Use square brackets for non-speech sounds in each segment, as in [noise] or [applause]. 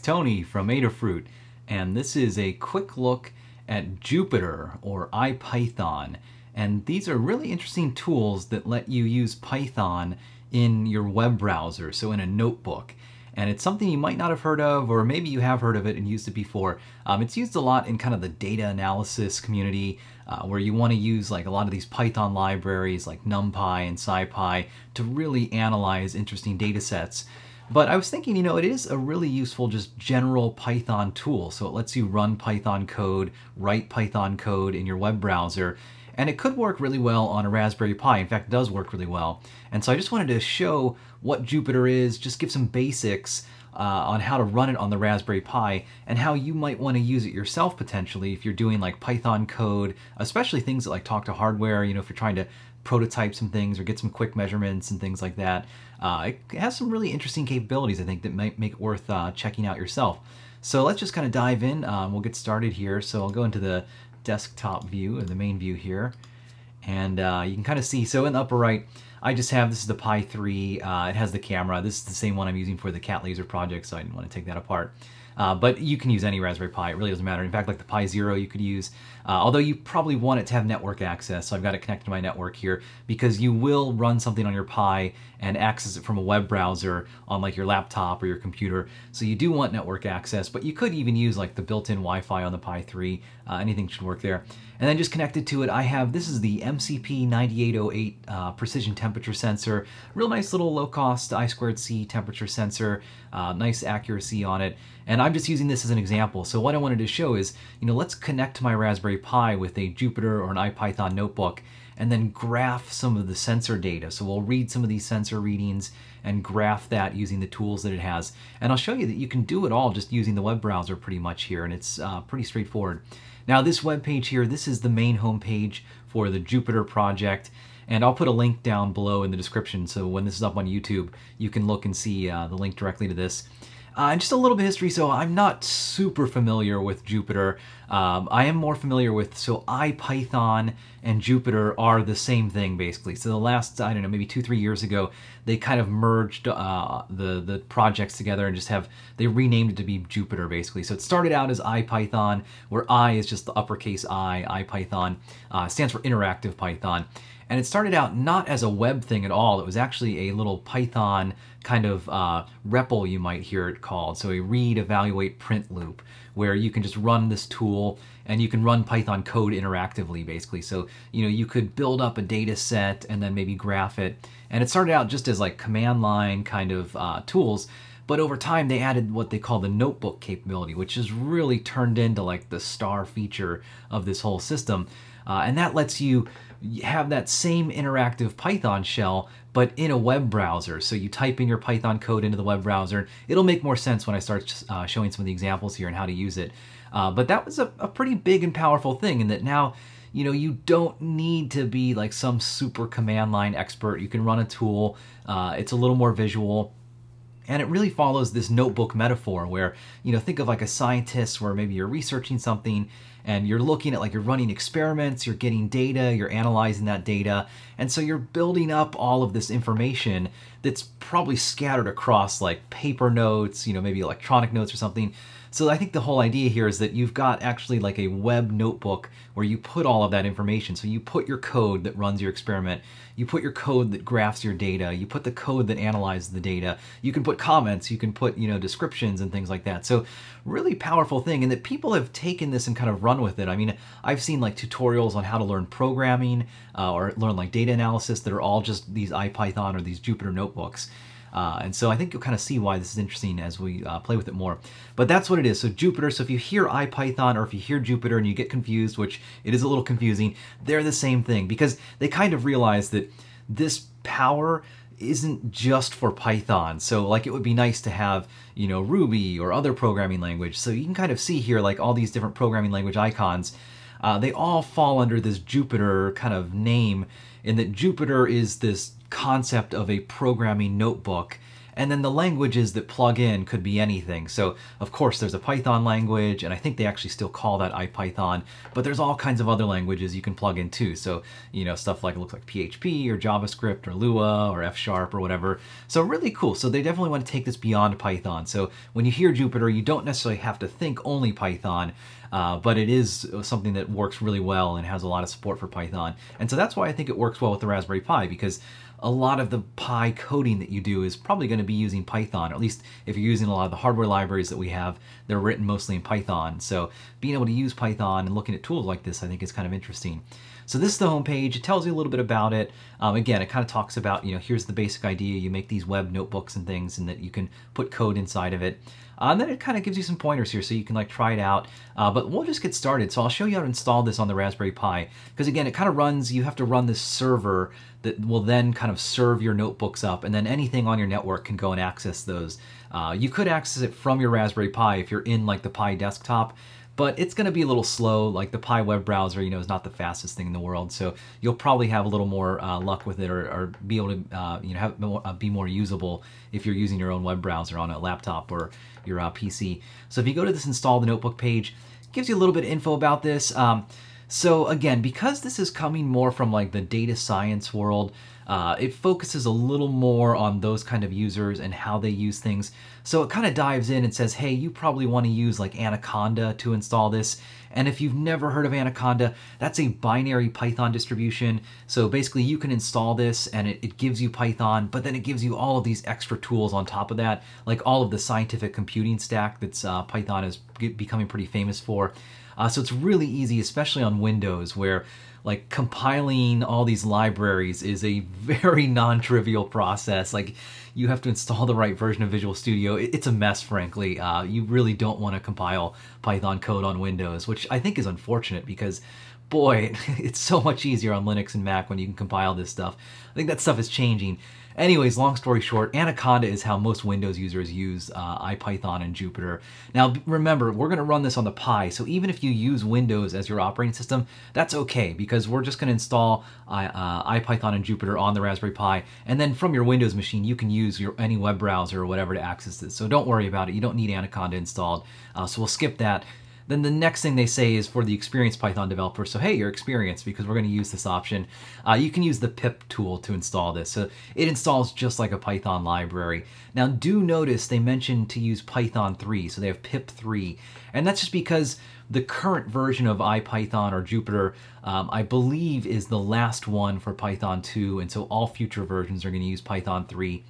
Tony from Adafruit, and this is a quick look at Jupyter or IPython. And these are really interesting tools that let you use Python in your web browser, so in a notebook. And it's something you might not have heard of, or maybe you have heard of it and used it before. Um, it's used a lot in kind of the data analysis community, uh, where you want to use like a lot of these Python libraries like NumPy and SciPy to really analyze interesting data sets. But I was thinking, you know, it is a really useful just general Python tool. So it lets you run Python code, write Python code in your web browser, and it could work really well on a Raspberry Pi. In fact, it does work really well. And so I just wanted to show what Jupyter is, just give some basics uh, on how to run it on the Raspberry Pi and how you might want to use it yourself potentially if you're doing like Python code, especially things that like talk to hardware, you know, if you're trying to prototype some things or get some quick measurements and things like that. Uh, it has some really interesting capabilities, I think, that might make it worth uh, checking out yourself. So let's just kind of dive in. Um, we'll get started here. So I'll go into the desktop view, or the main view here. And uh, you can kind of see, so in the upper right, I just have, this is the Pi 3, uh, it has the camera. This is the same one I'm using for the Cat Laser project, so I didn't want to take that apart. Uh, but you can use any Raspberry Pi, it really doesn't matter. In fact, like the Pi Zero you could use, uh, although you probably want it to have network access, so I've got it connected to my network here, because you will run something on your Pi and access it from a web browser on like your laptop or your computer. So you do want network access, but you could even use like the built-in Wi-Fi on the Pi 3, uh, anything should work there. And then just connected to it, I have, this is the MCP 9808 uh, precision temperature sensor. Real nice little low cost I squared C temperature sensor, uh, nice accuracy on it. And I'm just using this as an example. So what I wanted to show is, you know, let's connect my Raspberry Pi with a Jupyter or an IPython notebook and then graph some of the sensor data. So we'll read some of these sensor readings and graph that using the tools that it has. And I'll show you that you can do it all just using the web browser pretty much here, and it's uh, pretty straightforward. Now this web page here, this is the main home page for the Jupyter project. And I'll put a link down below in the description so when this is up on YouTube, you can look and see uh, the link directly to this. Uh, and just a little bit of history, so I'm not super familiar with Jupyter. Um, I am more familiar with, so IPython and Jupyter are the same thing basically. So the last, I don't know, maybe two, three years ago, they kind of merged uh, the, the projects together and just have, they renamed it to be Jupyter basically. So it started out as IPython, where I is just the uppercase I, IPython, uh, stands for Interactive Python. And it started out not as a web thing at all. It was actually a little Python kind of uh, REPL, you might hear it called. So a read, evaluate, print loop, where you can just run this tool and you can run Python code interactively, basically. So, you know, you could build up a data set and then maybe graph it. And it started out just as like command line kind of uh, tools. But over time, they added what they call the notebook capability, which has really turned into like the star feature of this whole system. Uh, and that lets you have that same interactive Python shell, but in a web browser. So you type in your Python code into the web browser. It'll make more sense when I start uh, showing some of the examples here and how to use it. Uh, but that was a, a pretty big and powerful thing in that now you know, you don't need to be like some super command line expert. You can run a tool. Uh, it's a little more visual. And it really follows this notebook metaphor where, you know, think of like a scientist where maybe you're researching something and you're looking at like you're running experiments, you're getting data, you're analyzing that data. And so you're building up all of this information that's probably scattered across like paper notes, you know, maybe electronic notes or something. So I think the whole idea here is that you've got actually like a web notebook where you put all of that information. So you put your code that runs your experiment, you put your code that graphs your data, you put the code that analyzes the data, you can put comments, you can put, you know, descriptions and things like that. So really powerful thing and that people have taken this and kind of run with it. I mean, I've seen like tutorials on how to learn programming uh, or learn like data analysis that are all just these IPython or these Jupyter notebooks. Uh, and so I think you'll kind of see why this is interesting as we uh, play with it more. But that's what it is. So Jupyter, so if you hear IPython or if you hear Jupyter and you get confused, which it is a little confusing, they're the same thing because they kind of realize that this power isn't just for Python. So like it would be nice to have, you know, Ruby or other programming language. So you can kind of see here like all these different programming language icons. Uh, they all fall under this Jupyter kind of name in that Jupyter is this concept of a programming notebook And then the languages that plug in could be anything. So, of course, there's a Python language, and I think they actually still call that IPython, but there's all kinds of other languages you can plug in too. So, you know, stuff like it looks like PHP or JavaScript or Lua or F Sharp or whatever. So, really cool. So, they definitely want to take this beyond Python. So, when you hear Jupyter, you don't necessarily have to think only Python. Uh, but it is something that works really well and has a lot of support for Python. And so that's why I think it works well with the Raspberry Pi because a lot of the Pi coding that you do is probably going to be using Python, or at least if you're using a lot of the hardware libraries that we have, they're written mostly in Python. So being able to use Python and looking at tools like this, I think is kind of interesting. So this is the homepage. It tells you a little bit about it. Um, again, it kind of talks about, you know, here's the basic idea. You make these web notebooks and things and that you can put code inside of it. Uh, and then it kind of gives you some pointers here so you can like try it out. Uh, but we'll just get started. So I'll show you how to install this on the Raspberry Pi. Because again, it kind of runs, you have to run this server that will then kind of serve your notebooks up. And then anything on your network can go and access those. Uh, you could access it from your Raspberry Pi if you're in like the Pi desktop but it's going to be a little slow. Like the Pi web browser, you know, is not the fastest thing in the world, so you'll probably have a little more uh, luck with it, or, or be able to, uh, you know, have more, uh, be more usable if you're using your own web browser on a laptop or your uh, PC. So if you go to this install the notebook page, gives you a little bit of info about this. Um, so again, because this is coming more from like the data science world, uh, it focuses a little more on those kind of users and how they use things. So it kind of dives in and says, hey, you probably want to use like Anaconda to install this. And if you've never heard of Anaconda, that's a binary Python distribution. So basically you can install this and it, it gives you Python, but then it gives you all of these extra tools on top of that, like all of the scientific computing stack that's uh, Python is becoming pretty famous for. Uh, so it's really easy, especially on Windows, where like compiling all these libraries is a very [laughs] non-trivial process. Like you have to install the right version of Visual Studio. It's a mess, frankly. Uh, you really don't want to compile Python code on Windows, which I think is unfortunate because boy, [laughs] it's so much easier on Linux and Mac when you can compile this stuff. I think that stuff is changing. Anyways, long story short, Anaconda is how most Windows users use uh, IPython and Jupyter. Now, remember, we're going to run this on the Pi, so even if you use Windows as your operating system, that's okay, because we're just going to install uh, IPython and Jupyter on the Raspberry Pi, and then from your Windows machine, you can use your any web browser or whatever to access this. So don't worry about it. You don't need Anaconda installed, uh, so we'll skip that. Then the next thing they say is for the experienced Python developer. So hey, you're experienced because we're going to use this option. Uh, you can use the pip tool to install this. So it installs just like a Python library. Now do notice they mentioned to use Python 3. So they have pip 3. And that's just because the current version of IPython or Jupyter, um, I believe, is the last one for Python 2. And so all future versions are going to use Python 3.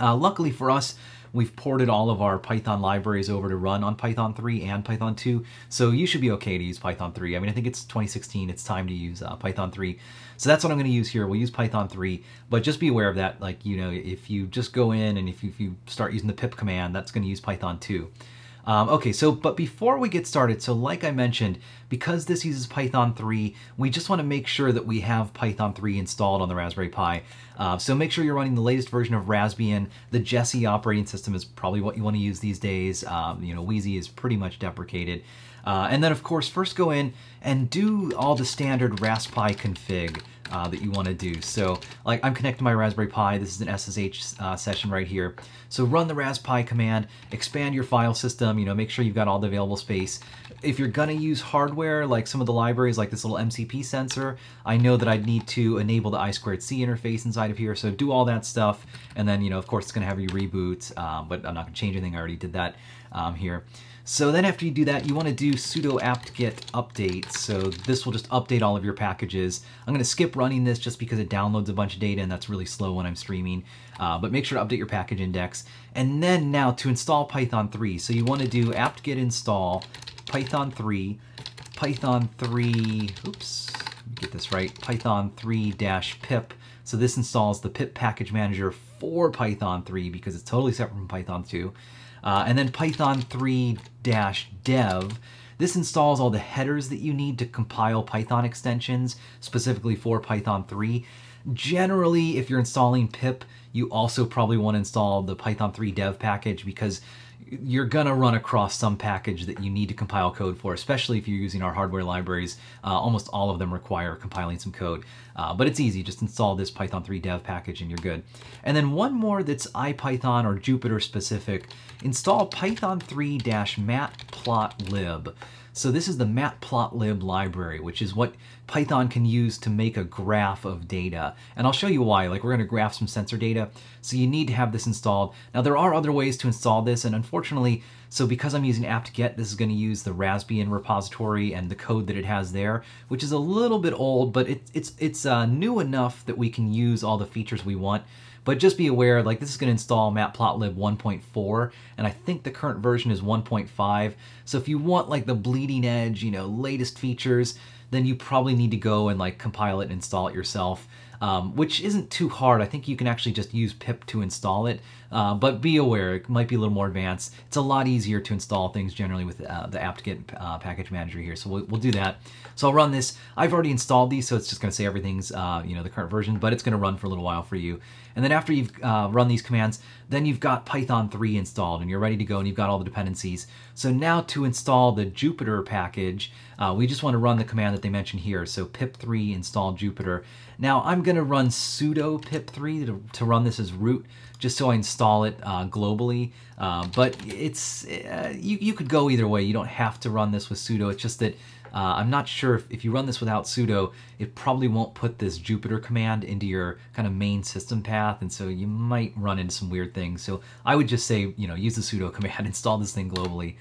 Uh, luckily for us, We've ported all of our Python libraries over to run on Python 3 and Python 2, so you should be okay to use Python 3. I mean, I think it's 2016, it's time to use uh, Python 3. So that's what I'm going to use here. We'll use Python 3, but just be aware of that. Like, you know, if you just go in and if you, if you start using the pip command, that's going to use Python 2. Um, okay, so but before we get started, so like I mentioned, because this uses Python 3, we just want to make sure that we have Python 3 installed on the Raspberry Pi. Uh, so make sure you're running the latest version of Raspbian. The Jessie operating system is probably what you want to use these days. Um, you know, Wheezy is pretty much deprecated. Uh, and then of course, first go in and do all the standard Raspi config uh, that you want to do. So like I'm connected to my Raspberry Pi, this is an SSH uh, session right here. So run the raspi command, expand your file system, you know, make sure you've got all the available space. If you're gonna use hardware, like some of the libraries, like this little MCP sensor, I know that I'd need to enable the I2C interface inside of here, so do all that stuff, and then, you know, of course it's gonna have you reboot, um, but I'm not gonna change anything, I already did that um, here. So then after you do that, you want to do sudo apt-get update. So this will just update all of your packages. I'm going to skip running this just because it downloads a bunch of data and that's really slow when I'm streaming. Uh, but make sure to update your package index. And then now to install Python 3. So you want to do apt-get install Python 3, Python 3, oops, get this right, Python 3-pip. So this installs the pip package manager for Python 3 because it's totally separate from Python 2. Uh, and then Python 3-dev. This installs all the headers that you need to compile Python extensions, specifically for Python 3. Generally, if you're installing pip, you also probably want to install the Python 3 dev package because you're going to run across some package that you need to compile code for, especially if you're using our hardware libraries. Uh, almost all of them require compiling some code. Uh, but it's easy, just install this Python 3 dev package and you're good. And then one more that's IPython or Jupyter specific, install Python 3-matplotlib. So this is the matplotlib library, which is what Python can use to make a graph of data. And I'll show you why, like we're gonna graph some sensor data, so you need to have this installed. Now there are other ways to install this, and unfortunately, so because I'm using apt-get, this is gonna use the Raspbian repository and the code that it has there, which is a little bit old, but it, it's, it's uh, new enough that we can use all the features we want. But just be aware, like this is going to install matplotlib 1.4, and I think the current version is 1.5. So if you want like the bleeding edge, you know, latest features, then you probably need to go and like compile it and install it yourself. Um, which isn't too hard. I think you can actually just use pip to install it, uh, but be aware, it might be a little more advanced. It's a lot easier to install things generally with uh, the apt-get uh, package manager here, so we'll, we'll, do that. So I'll run this. I've already installed these, so it's just going to say everything's, uh, you know, the current version, but it's going to run for a little while for you. And then after you've uh, run these commands, then you've got Python 3 installed and you're ready to go and you've got all the dependencies. So now to install the Jupyter package, uh, we just want to run the command that they mentioned here. So pip3 install Jupyter. Now I'm going to run sudo pip3 to, to run this as root just so I install it uh, globally. Uh, but it's uh, you, you could go either way. You don't have to run this with sudo. It's just that uh, I'm not sure if, if you run this without sudo, it probably won't put this Jupyter command into your kind of main system path, and so you might run into some weird things. So I would just say, you know, use the sudo [laughs] command, install this thing globally.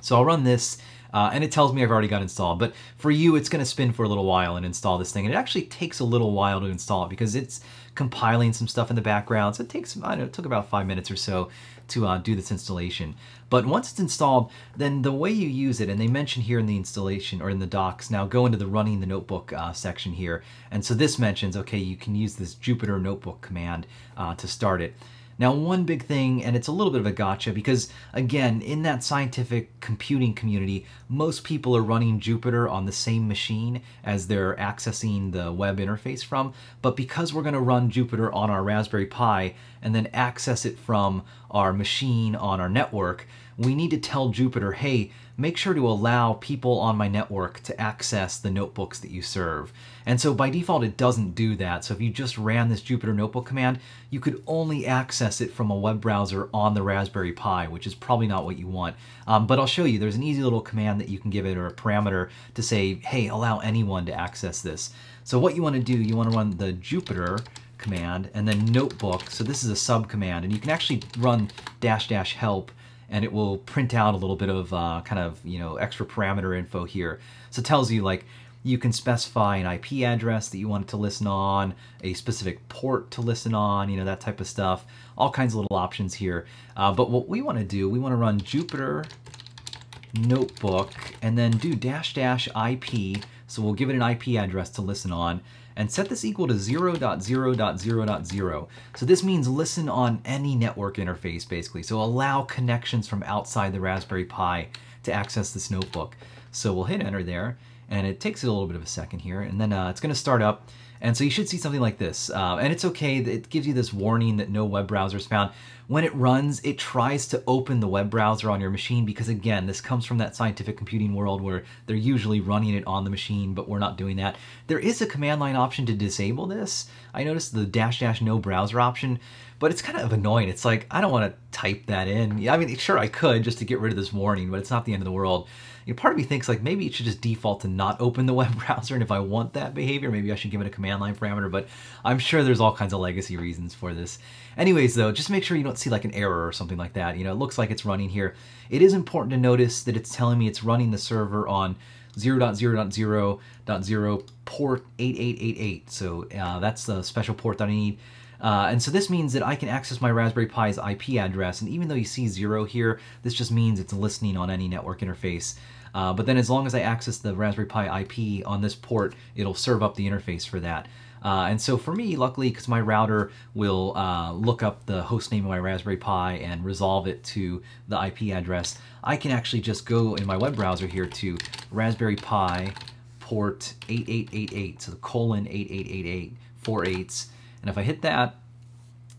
So I'll run this, uh, and it tells me I've already got installed. But for you, it's going to spin for a little while and install this thing. And it actually takes a little while to install it because it's compiling some stuff in the background. So it takes, I don't know, it took about five minutes or so to uh, do this installation. But once it's installed, then the way you use it, and they mention here in the installation or in the docs, now go into the running the notebook uh, section here. And so this mentions, okay, you can use this Jupyter notebook command uh, to start it. Now, one big thing, and it's a little bit of a gotcha because, again, in that scientific computing community, most people are running Jupyter on the same machine as they're accessing the web interface from. But because we're going to run Jupyter on our Raspberry Pi and then access it from our machine on our network, we need to tell Jupyter, hey, make sure to allow people on my network to access the notebooks that you serve. And so by default, it doesn't do that. So if you just ran this Jupyter Notebook command, you could only access it from a web browser on the Raspberry Pi, which is probably not what you want. Um, but I'll show you, there's an easy little command that you can give it or a parameter to say, hey, allow anyone to access this. So what you want to do, you want to run the Jupyter command and then notebook. So this is a sub command and you can actually run dash dash help and it will print out a little bit of uh, kind of, you know, extra parameter info here. So it tells you like, you can specify an IP address that you want it to listen on, a specific port to listen on, you know, that type of stuff. All kinds of little options here. Uh, but what we want to do, we want to run Jupyter notebook and then do dash dash IP. So we'll give it an IP address to listen on and set this equal to 0.0.0.0. So this means listen on any network interface basically. So allow connections from outside the Raspberry Pi to access this notebook. So we'll hit enter there and it takes a little bit of a second here and then uh, it's going to start up and so you should see something like this. Uh, and it's okay, it gives you this warning that no web browser is found. When it runs, it tries to open the web browser on your machine because again, this comes from that scientific computing world where they're usually running it on the machine, but we're not doing that. There is a command line option to disable this. I noticed the dash dash no browser option, but it's kind of annoying. It's like, I don't want to type that in. I mean, sure, I could just to get rid of this warning, but it's not the end of the world you know, part of me thinks like maybe it should just default to not open the web [laughs] browser. And if I want that behavior, maybe I should give it a command line parameter, but I'm sure there's all kinds of legacy reasons for this. Anyways, though, just make sure you don't see like an error or something like that. You know, it looks like it's running here. It is important to notice that it's telling me it's running the server on 0.0.0.0 port 8888. So uh, that's the special port that I need. Uh, and so this means that I can access my Raspberry Pi's IP address, and even though you see zero here, this just means it's listening on any network interface. Uh, but then as long as I access the Raspberry Pi IP on this port, it'll serve up the interface for that. Uh, and so for me, luckily, because my router will uh, look up the host name of my Raspberry Pi and resolve it to the IP address, I can actually just go in my web browser here to Raspberry Pi port 8888, so the colon 8888, four eights, and if I hit that,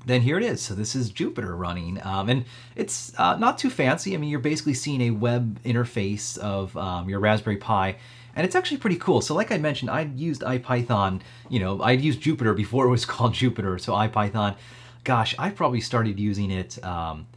then here it is. So this is Jupyter running. Um, and it's uh, not too fancy. I mean, you're basically seeing a web interface of um, your Raspberry Pi. And it's actually pretty cool. So like I mentioned, I'd used IPython, you know, I'd used Jupyter before it was [laughs] called Jupyter. So IPython, gosh, I probably started using it um,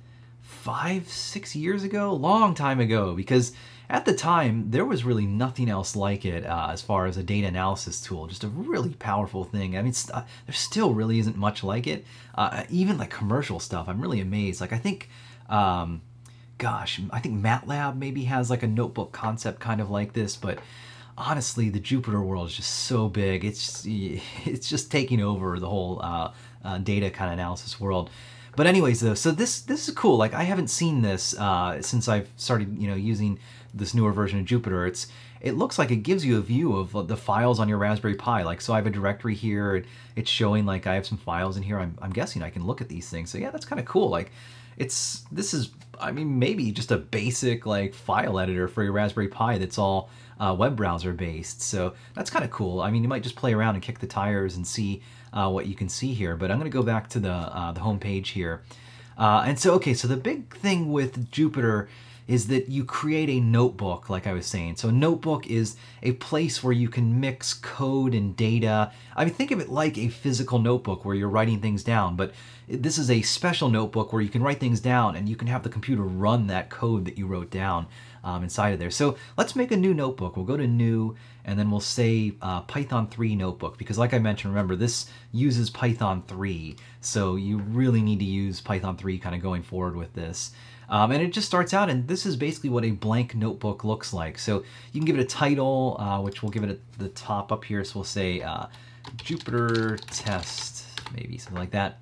five, six years ago, long time ago, because at the time, there was really nothing else like it uh, as far as a data analysis tool. Just a really powerful thing. I mean, uh, there still really isn't much like it. Uh, even like commercial stuff, I'm really amazed. Like I think, um, gosh, I think MATLAB maybe has like a notebook concept kind of like this, but honestly, the Jupyter world is just so big. It's [laughs] it's just taking over the whole uh, uh, data kind of analysis world. But anyways, though, so this this is cool. Like I haven't seen this uh, since I've started, you know, using this newer version of Jupyter, it's it looks like it gives you a view of the files on your Raspberry Pi. Like, so I have a directory here, it's showing like I have some files in here. I'm, I'm guessing I can look at these things. So yeah, that's kind of cool. Like, it's this is I mean maybe just a basic like file editor for your Raspberry Pi that's all uh, web browser based. So that's kind of cool. I mean, you might just play around and kick the tires and see uh, what you can see here. But I'm to go back to the uh, the home page here. Uh, and so okay, so the big thing with Jupyter is that you create a notebook, like I was saying. So a notebook is a place where you can mix code and data. I mean, think of it like a physical notebook where you're writing things down, but this is a special notebook where you can write things down and you can have the computer run that code that you wrote down um, inside of there. So let's make a new notebook. We'll go to new and then we'll say uh, Python 3 notebook because like I mentioned, remember this uses Python 3. So you really need to use Python 3 kind of going forward with this. Um, and it just starts out, and this is basically what a blank notebook looks like. So you can give it a title, uh, which we'll give it at the top up here. So we'll say uh, Jupyter test, maybe something like that.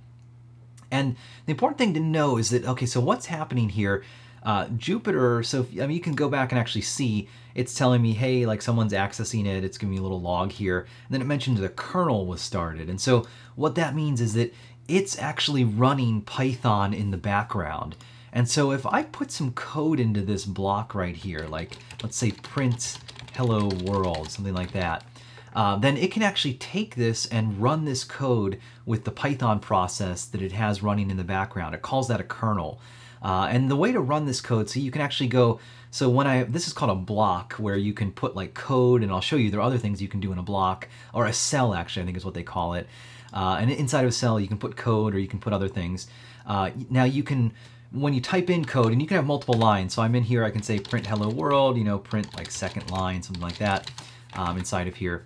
And the important thing to know is that, okay, so what's happening here? Uh, Jupyter, so if, I mean, you can go back and actually see, it's telling me, hey, like someone's accessing it, it's giving me a little log here. And then it mentions the kernel was started. And so what that means is that it's actually running Python in the background. And so if I put some code into this block right here, like let's say print hello world, something like that, uh, then it can actually take this and run this code with the Python process that it has running in the background. It calls that a kernel. Uh, and the way to run this code, so you can actually go, so when I, this is called a block where you can put like code and I'll show you there are other things you can do in a block or a cell actually, I think is what they call it. Uh, and inside of a cell you can put code or you can put other things. Uh, now you can when you type in code, and you can have multiple lines, so I'm in here, I can say print hello world, you know, print like second line, something like that um, inside of here.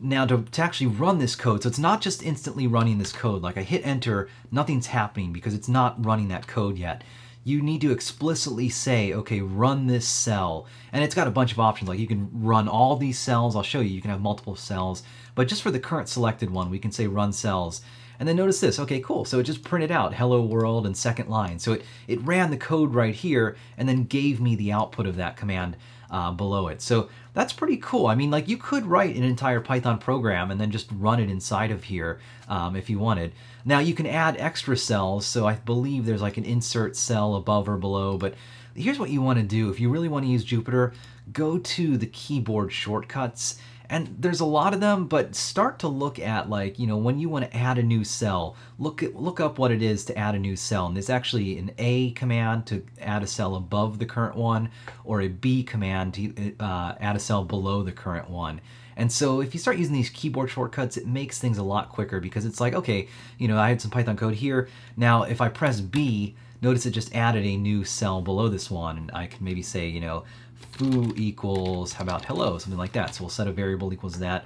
Now to, to actually run this code, so it's not just instantly running this code, like I hit enter, nothing's happening because it's not running that code yet. You need to explicitly say, okay, run this cell. And it's got a bunch of options, like you can run all these cells, I'll show you, you can have multiple cells, but just for the current selected one, we can say run cells. And then notice this, okay, cool. So it just printed out hello world and second line. So it, it ran the code right here and then gave me the output of that command uh, below it. So that's pretty cool. I mean, like you could write an entire Python program and then just run it inside of here um, if you wanted. Now you can add extra cells. So I believe there's like an insert cell above or below, but here's what you want to do. If you really want to use Jupyter, go to the keyboard shortcuts and there's a lot of them but start to look at like you know when you want to add a new cell look at look up what it is to add a new cell and there's actually an a command to add a cell above the current one or a b command to uh, add a cell below the current one and so if you start using these keyboard shortcuts, it makes things a lot quicker because it's like, okay, you know, I had some Python code here. Now, if I press B, notice it just added a new cell below this one. And I can maybe say, you know, foo equals, how about hello, something like that. So we'll set a variable equals that.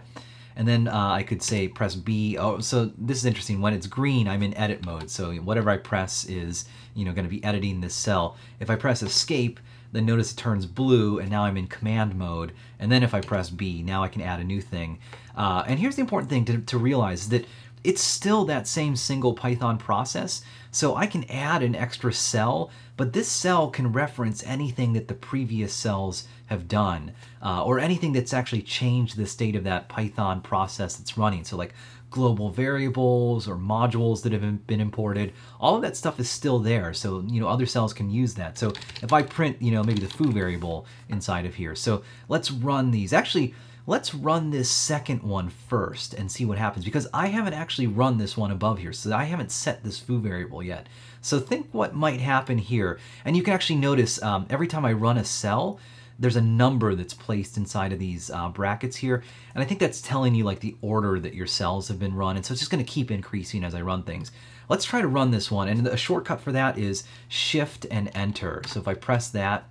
And then uh, I could say press B. Oh, so this is interesting. When it's green, I'm in edit mode. So whatever I press is, you know, going to be editing this cell. If I press escape, then notice it turns blue and now I'm in command mode. And then if I press B, now I can add a new thing. Uh, and here's the important thing to, to realize that it's still that same single Python process. So I can add an extra cell, but this cell can reference anything that the previous cells have done, uh, or anything that's actually changed the state of that Python process that's running. So like global variables or modules that have been imported, all of that stuff is still there. So, you know, other cells can use that. So if I print, you know, maybe the foo variable inside of here. So let's run these. Actually, Let's run this second one first and see what happens because I haven't actually run this one above here, so I haven't set this foo variable yet. So think what might happen here. And you can actually notice um, every time I run a cell, there's a number that's placed inside of these uh, brackets here. And I think that's telling you like the order that your cells have been run. And so it's just gonna keep increasing as I run things. Let's try to run this one. And a shortcut for that is shift and enter. So if I press that,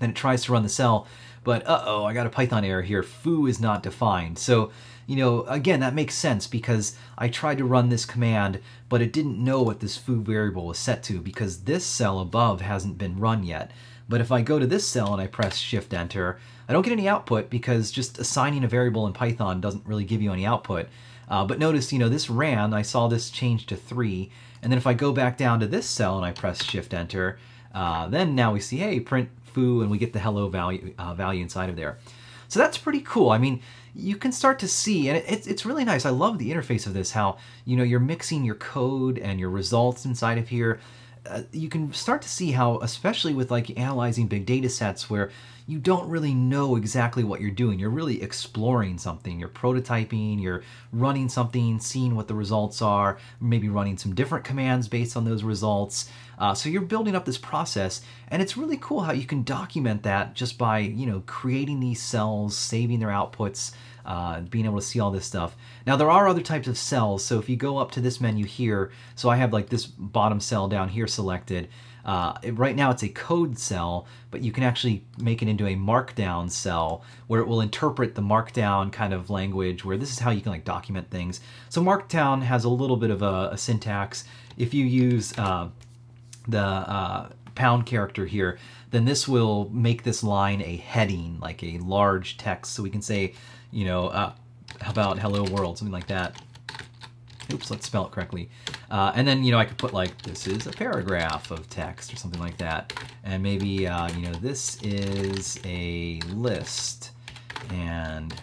then it tries to run the cell, but uh-oh, I got a Python error here. Foo is not defined. So, you know, again, that makes sense because I tried to run this command, but it didn't know what this foo variable was set to because this cell above hasn't been run yet. But if I go to this cell and I press Shift Enter, I don't get any output because just assigning a variable in Python doesn't really give you any output. Uh, but notice, you know, this ran, I saw this change to 3, and then if I go back down to this cell and I press Shift Enter, uh, then now we see, hey, print foo, and we get the hello value, uh, value inside of there. So that's pretty cool. I mean, you can start to see, and it's, it's really nice. I love the interface of this, how, you know, you're mixing your code and your results inside of here. Uh, you can start to see how, especially with like analyzing big data sets where you don't really know exactly what you're doing. You're really exploring something. You're prototyping, you're running something, seeing what the results are, maybe running some different commands based on those results. Uh, so you're building up this process, and it's really cool how you can document that just by you know creating these cells, saving their outputs, uh, being able to see all this stuff. Now there are other types of cells, so if you go up to this menu here, so I have like this bottom cell down here selected, uh, it, right now it's a code cell, but you can actually make it into a markdown cell where it will interpret the markdown kind of language where this is how you can like document things. So markdown has a little bit of a, a syntax. If you use uh, the uh, pound character here, then this will make this line a heading, like a large text. So we can say, you know, uh, how about hello world, something like that. Oops, let's spell it correctly. Uh, and then, you know, I could put like, this is a paragraph of text or something like that. And maybe, uh, you know, this is a list and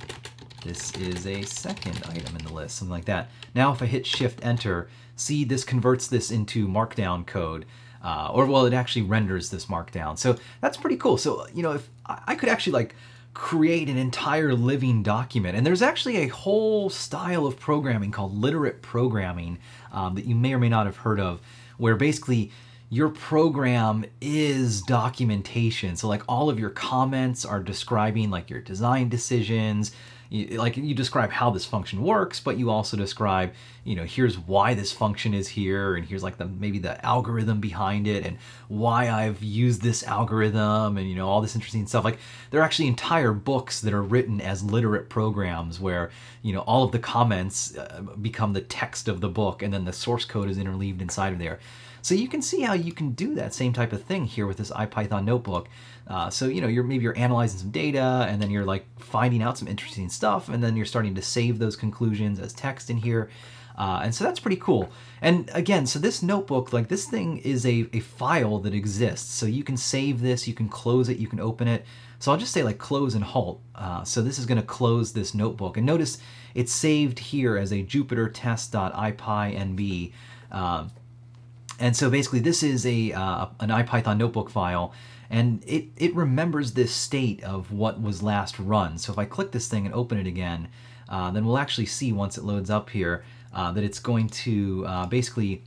this is a second item in the list, something like that. Now if I hit Shift Enter, see this converts this into Markdown code. Uh, or well, it actually renders this Markdown. So that's pretty cool. So, you know, if I could actually like create an entire living document. And there's actually a whole style of programming called literate programming um, that you may or may not have heard of, where basically your program is documentation. So like all of your comments are describing like your design decisions, like you describe how this function works, but you also describe, you know, here's why this function is here, and here's like the maybe the algorithm behind it, and why I've used this algorithm, and you know all this interesting stuff. Like there are actually entire books that are written as literate programs where you know all of the comments uh, become the text of the book, and then the source code is interleaved inside of there. So you can see how you can do that same type of thing here with this IPython notebook. Uh, so you know, you're maybe you're analyzing some data, and then you're like finding out some interesting stuff, and then you're starting to save those conclusions as text in here. Uh, and so that's pretty cool. And again, so this notebook, like this thing is a, a file that exists. So you can save this, you can close it, you can open it. So I'll just say like close and halt. Uh, so this is going to close this notebook. And notice it's saved here as a Jupyter test.ipynb. Uh, and so basically this is a uh, an IPython notebook file and it, it remembers this state of what was last run. So if I click this thing and open it again, uh, then we'll actually see once it loads up here uh, that it's going to uh, basically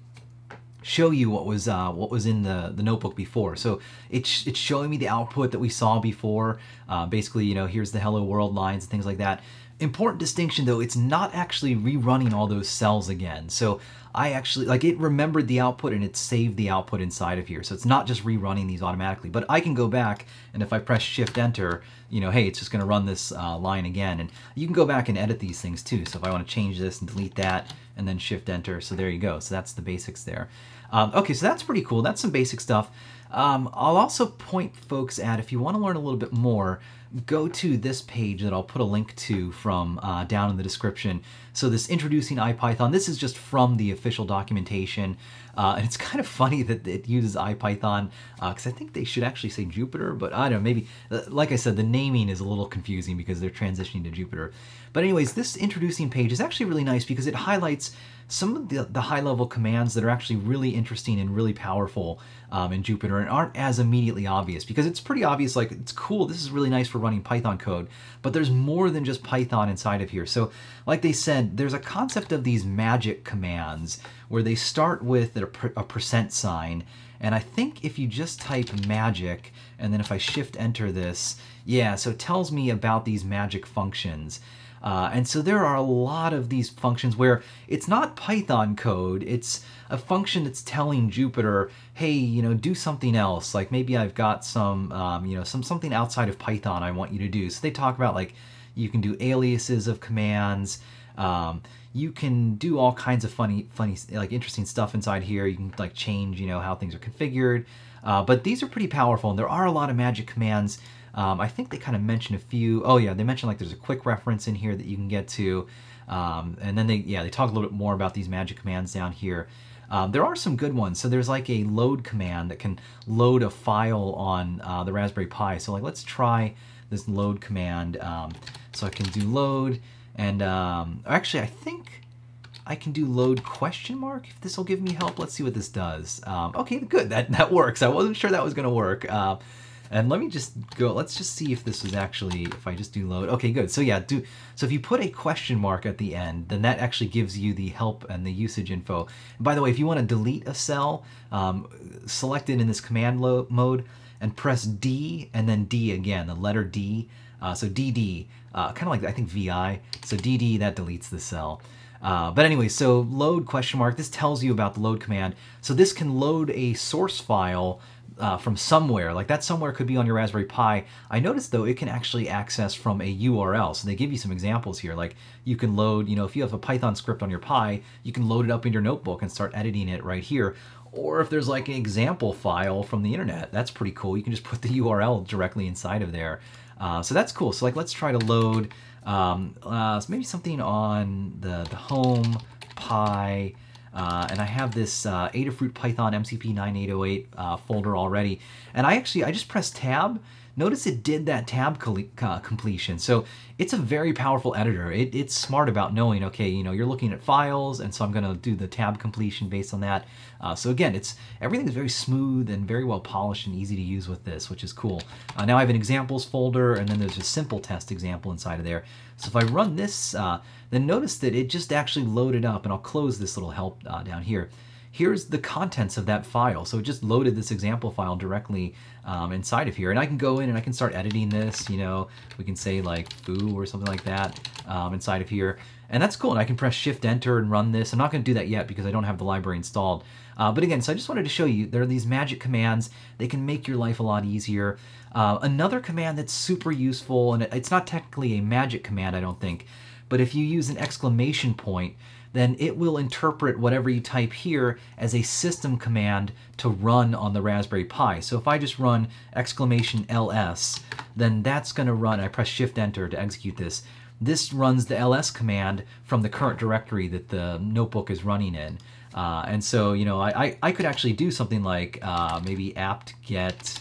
show you what was uh, what was in the, the notebook before. So it's, it's showing me the output that we saw before. Uh, basically, you know, here's the hello world lines and things like that. Important distinction though, it's not actually rerunning all those cells again. So I actually, like it remembered the output and it saved the output inside of here. So it's not just rerunning these automatically, but I can go back and if I press shift enter, you know, hey, it's just gonna run this uh, line again. And you can go back and edit these things too. So if I wanna change this and delete that and then shift enter, so there you go. So that's the basics there. Um, okay, so that's pretty cool. That's some basic stuff. Um, I'll also point folks at, if you want to learn a little bit more, go to this page that I'll put a link to from uh, down in the description. So this introducing IPython, this is just from the official documentation. Uh, and it's [laughs] kind of funny that it uses IPython because uh, I think they should actually say Jupyter, but I don't know, maybe, uh, like I said, the naming is a little confusing because they're transitioning to Jupyter. But anyways, this introducing page is actually really nice because it highlights some of the, the high level commands that are actually really interesting and really powerful um, in Jupyter and aren't as immediately obvious because it's pretty obvious like it's cool this is really nice for running Python code but there's more than just Python inside of here. So like they said there's a concept of these magic commands where they start with a, a percent sign and I think if you just type magic and then if I shift enter this yeah so it tells me about these magic functions uh, and so there are a lot of these functions where it's not Python code, it's a function that's telling Jupyter, hey, you know, do something else. Like maybe I've got some, um, you know, some something outside of Python I want you to do. So they talk about like you can do aliases of commands. Um, you can do all kinds of funny, funny, like interesting stuff inside here. You can like change, you know, how things are configured. Uh, but these are pretty powerful, and there are a lot of magic commands um, I think they kind of mention a few. Oh yeah, they mentioned like there's a quick reference in here that you can get to, um, and then they yeah they talk a little bit more about these magic commands down here. Um, there are some good ones. So there's like a load command that can load a file on uh, the Raspberry Pi. So like let's try this load command. Um, so I can do load, and um, actually I think I can do load question mark if this will give me help. Let's see what this does. Um, okay, good. That that works. I wasn't sure that was to work. Uh, and let me just go, let's just see if this is actually, if I just do load. Okay, good. So yeah, do so if you put a question mark at the end, then that actually gives you the help and the usage info. And by the way, if you want to delete a cell, um, select it in this command mode and press D and then D again, the letter D. Uh, so DD, uh, kind of like I think VI. So DD, that deletes the cell. Uh, but anyway, so load question mark, this tells you about the load command. So this can load a source file uh, from somewhere. Like that somewhere could be on your Raspberry Pi. I noticed though it can actually access from a URL. So they give you some examples here. Like you can load, you know, if you have a Python script on your Pi, you can load it up in your notebook and start editing it right here. Or if there's like an example file from the internet, that's pretty cool. You can just [laughs] put the URL directly inside of there. Uh, so that's cool. So like let's try to load um, uh, maybe something on the, the home Pi. Uh, and I have this uh, Adafruit Python MCP 9808 uh, folder already. And I actually, I just pressed tab. Notice it did that tab uh, completion. So it's a very powerful editor. It, it's smart about knowing, okay, you know, you're looking at files, and so I'm gonna do the tab completion based on that. Uh, so again, it's everything is very smooth and very well polished and easy to use with this, which is cool. Uh, now I have an examples folder, and then there's a simple test example inside of there. So if I run this, then notice that it just actually loaded up, and I'll close this little help uh, down here. Here's the contents of that file. So it just loaded this example file directly um, inside of here. And I can go in and I can start editing this, you know, we can say like foo or something like that um, inside of here. And that's cool. And I can press shift enter and run this. I'm not going to do that yet because I don't have the library installed. Uh, but again, so I just wanted to show you there are these magic commands. They can make your life a lot easier. Uh, another command that's super useful, and it's not technically a magic command, I don't think, but if you use an exclamation point, then it will interpret whatever you type here as a system command to run on the Raspberry Pi. So if I just run exclamation ls, then that's going to run, I press shift enter to execute this, this runs the ls command from the current directory that the notebook is running in. Uh, and so, you know, I, I, I, could actually do something like uh, maybe apt get,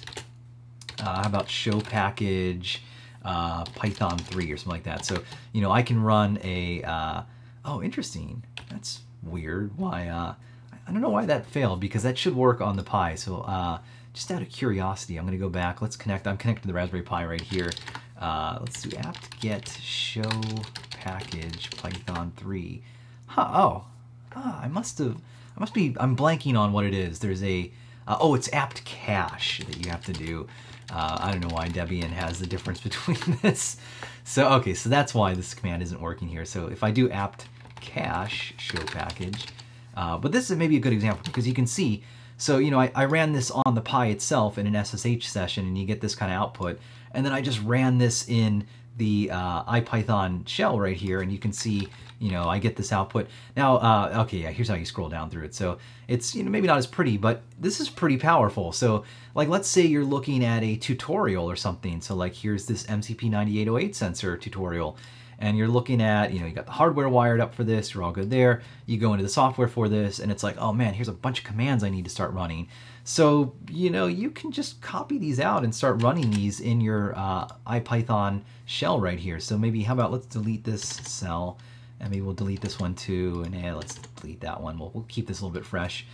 uh, how about show package, uh, Python 3 or something like that. So, you know, I can run a, uh, oh, interesting. That's weird. Why, uh, I don't know why that failed because that should work on the Pi. So, just out of curiosity, I'm going to go back. Let's connect. I'm connected to the Raspberry Pi right here. Uh, let's do apt get show package Python 3. Huh, oh, ah, I must have, I must be, I'm blanking on what it is. There's a, uh, oh, it's apt cache that you have to do. Uh, I don't know why Debian has the difference [laughs] between this. So, okay, so that's why this command isn't working here. So if I do apt cache show package, uh, but this is maybe a good example because you can see, so, you know, I, I ran this on the Pi itself in an SSH session and you get this kind of output. And then I just ran this in the uh, IPython shell right here and you can see you know, I get this output. Now, uh, okay, yeah, here's how you scroll down through it. So it's, you know, maybe not as pretty, but this is pretty powerful. So like, let's say you're looking at a tutorial or something. So like, here's this MCP9808 sensor tutorial and you're looking at, you know, you got the hardware wired up for this, you're all good there. You go into the software for this and it's like, oh man, here's a bunch of commands I need to start running. So, you know, you can just copy these out and start running these in your uh, IPython shell right here. So maybe, how about let's delete this cell And maybe we'll delete this one too. And yeah, let's delete that one. We'll, we'll keep this a little bit fresh.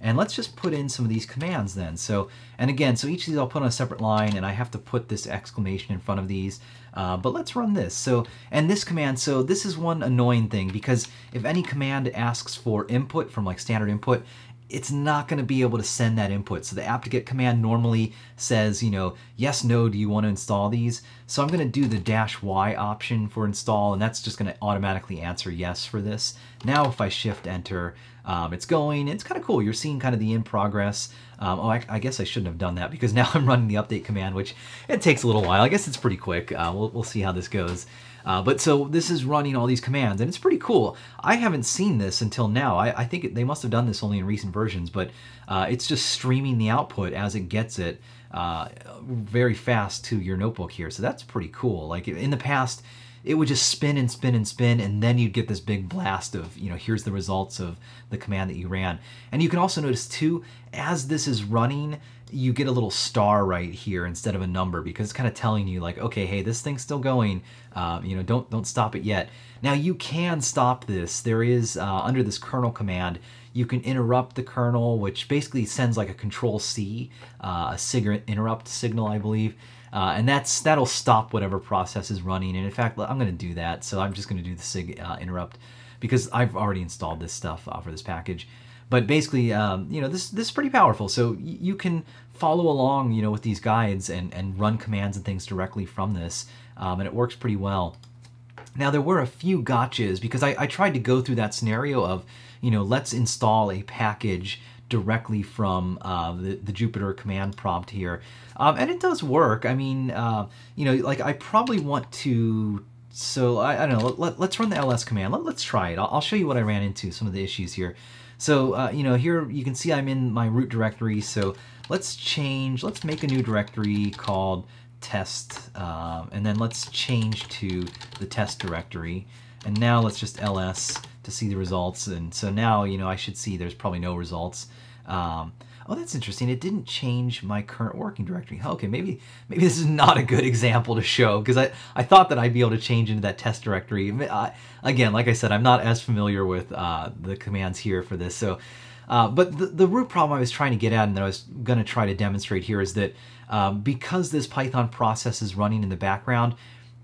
And let's just put in some of these commands then. So, and again, so each of these I'll put on a separate line and I have to put this exclamation in front of these. Uh, but let's run this. So, and this command, so this is one annoying thing because if any command asks for input from like standard input, it's not going to be able to send that input. So the apt-get command normally says, you know, yes, no, do you want to install these? So I'm going to do the dash Y option for install, and that's just going to automatically answer yes for this. Now if I shift enter, um, it's going. It's kind of cool. You're seeing kind of the in progress. Um, oh, I, I, guess I shouldn't have done that because [laughs] now I'm running the update command, which it takes a little while. I guess it's pretty quick. Uh, we'll, we'll see how this goes. Uh, but so this is running all these commands, and it's pretty cool. I haven't seen this until now. I, I think they must have done this only in recent versions, but uh, it's just streaming the output as it gets it uh, very fast to your notebook here. So that's pretty cool. Like in the past, it would just spin and spin and spin, and then you'd get this big blast of, you know, here's the results of the command that you ran. And you can also notice too, as this is running, you get a little star right here instead of a number because it's kind of telling you like, okay, hey, this thing's still going. Um, you know, don't don't stop it yet. Now you can stop this. There is uh, under this kernel command, you can interrupt the kernel, which basically sends like a control C, uh, a interrupt signal, I believe. Uh, and that's that'll stop whatever process is running. And in fact, I'm going to do that. So I'm just going to do the sig uh, interrupt because I've already installed this stuff uh, for this package. But basically, um, you know, this this is pretty powerful. So you can follow along, you know, with these guides and and run commands and things directly from this, um, and it works pretty well. Now there were a few gotchas because I, I tried to go through that scenario of, you know, let's install a package directly from uh, the, the Jupyter command prompt here. Um, and it does work. I mean, uh, you know, like I probably want to, so I, I don't know, let, us run the ls command. Let, us try it. I'll, I'll, show you what I ran into, some of the issues here. So, uh, you know, here you can see I'm in my root directory. So let's change, let's make a new directory called test, um, and then let's change to the test directory. And now let's just ls to see the results. And so now, you know, I should see there's probably no results. Um, oh, that's interesting. It didn't change my current working directory. Okay, maybe maybe this is not a good [laughs] example to show because I, I thought that I'd be able to change into that test directory. I, again, like I said, I'm not as familiar with uh, the commands here for this. So, uh, but the, the root problem I was trying to get at and that I was going to try to demonstrate here is that um, because this Python process is running in the background,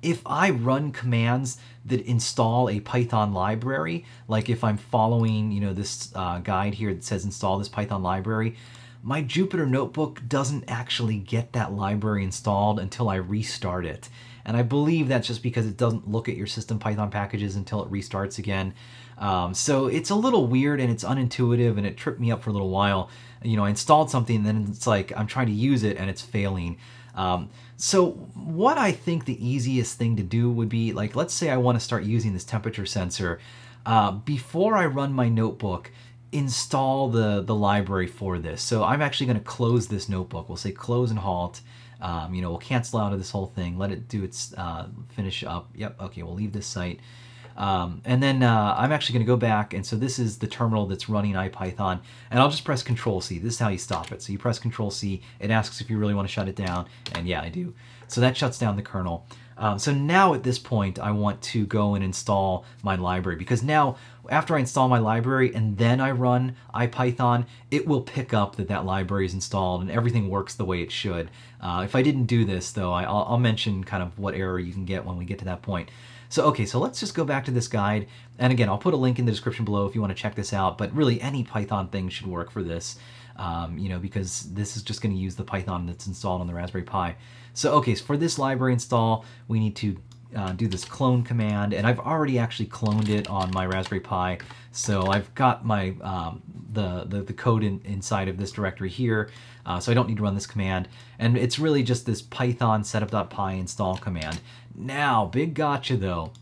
if I run commands that install a Python library, like if I'm following, you know, this uh, guide here that says install this Python library, my Jupyter Notebook doesn't actually get that library installed until I restart it. And I believe that's just because it doesn't look at your system Python packages until it restarts again. Um, so it's a little weird and it's unintuitive and it tripped me up for a little while. You know, I installed something and then it's like I'm trying to use it and it's failing. Um, so what I think the easiest thing to do would be like, let's say I want to start using this temperature sensor. Uh, before I run my notebook, install the, the library for this. So I'm actually going to close this notebook. We'll say close and halt. Um, you know, we'll cancel out of this whole thing, let it do its uh, finish up. Yep, okay, we'll leave this site. Um, and then uh, I'm actually going to go back, and so this is the terminal that's running IPython, and I'll just press Control C. This is how you stop it. So you press Control C, it asks if you really want to shut it down, and yeah, I do. So that shuts down the kernel. Um, so now at this point, I want to go and install my library because now after I install my library and then I run IPython, it will pick up that that library is installed and everything works the way it should. Uh, if I didn't do this though, I, will mention kind of what error you can get when we get to that point. So, okay, so let's just go back to this guide. And again, I'll put a link in the description below if you want to check this out, but really any Python thing should work for this, um, you know, because this is just going to use the Python that's installed on the Raspberry Pi. So, okay, so for this library install, we need to uh, do this clone command, and I've already actually cloned it on my Raspberry Pi. So I've got my um, the, the, the code in, inside of this directory here, uh, so I don't need to run this command. And it's really just this python setup.py install command. Now, big gotcha though.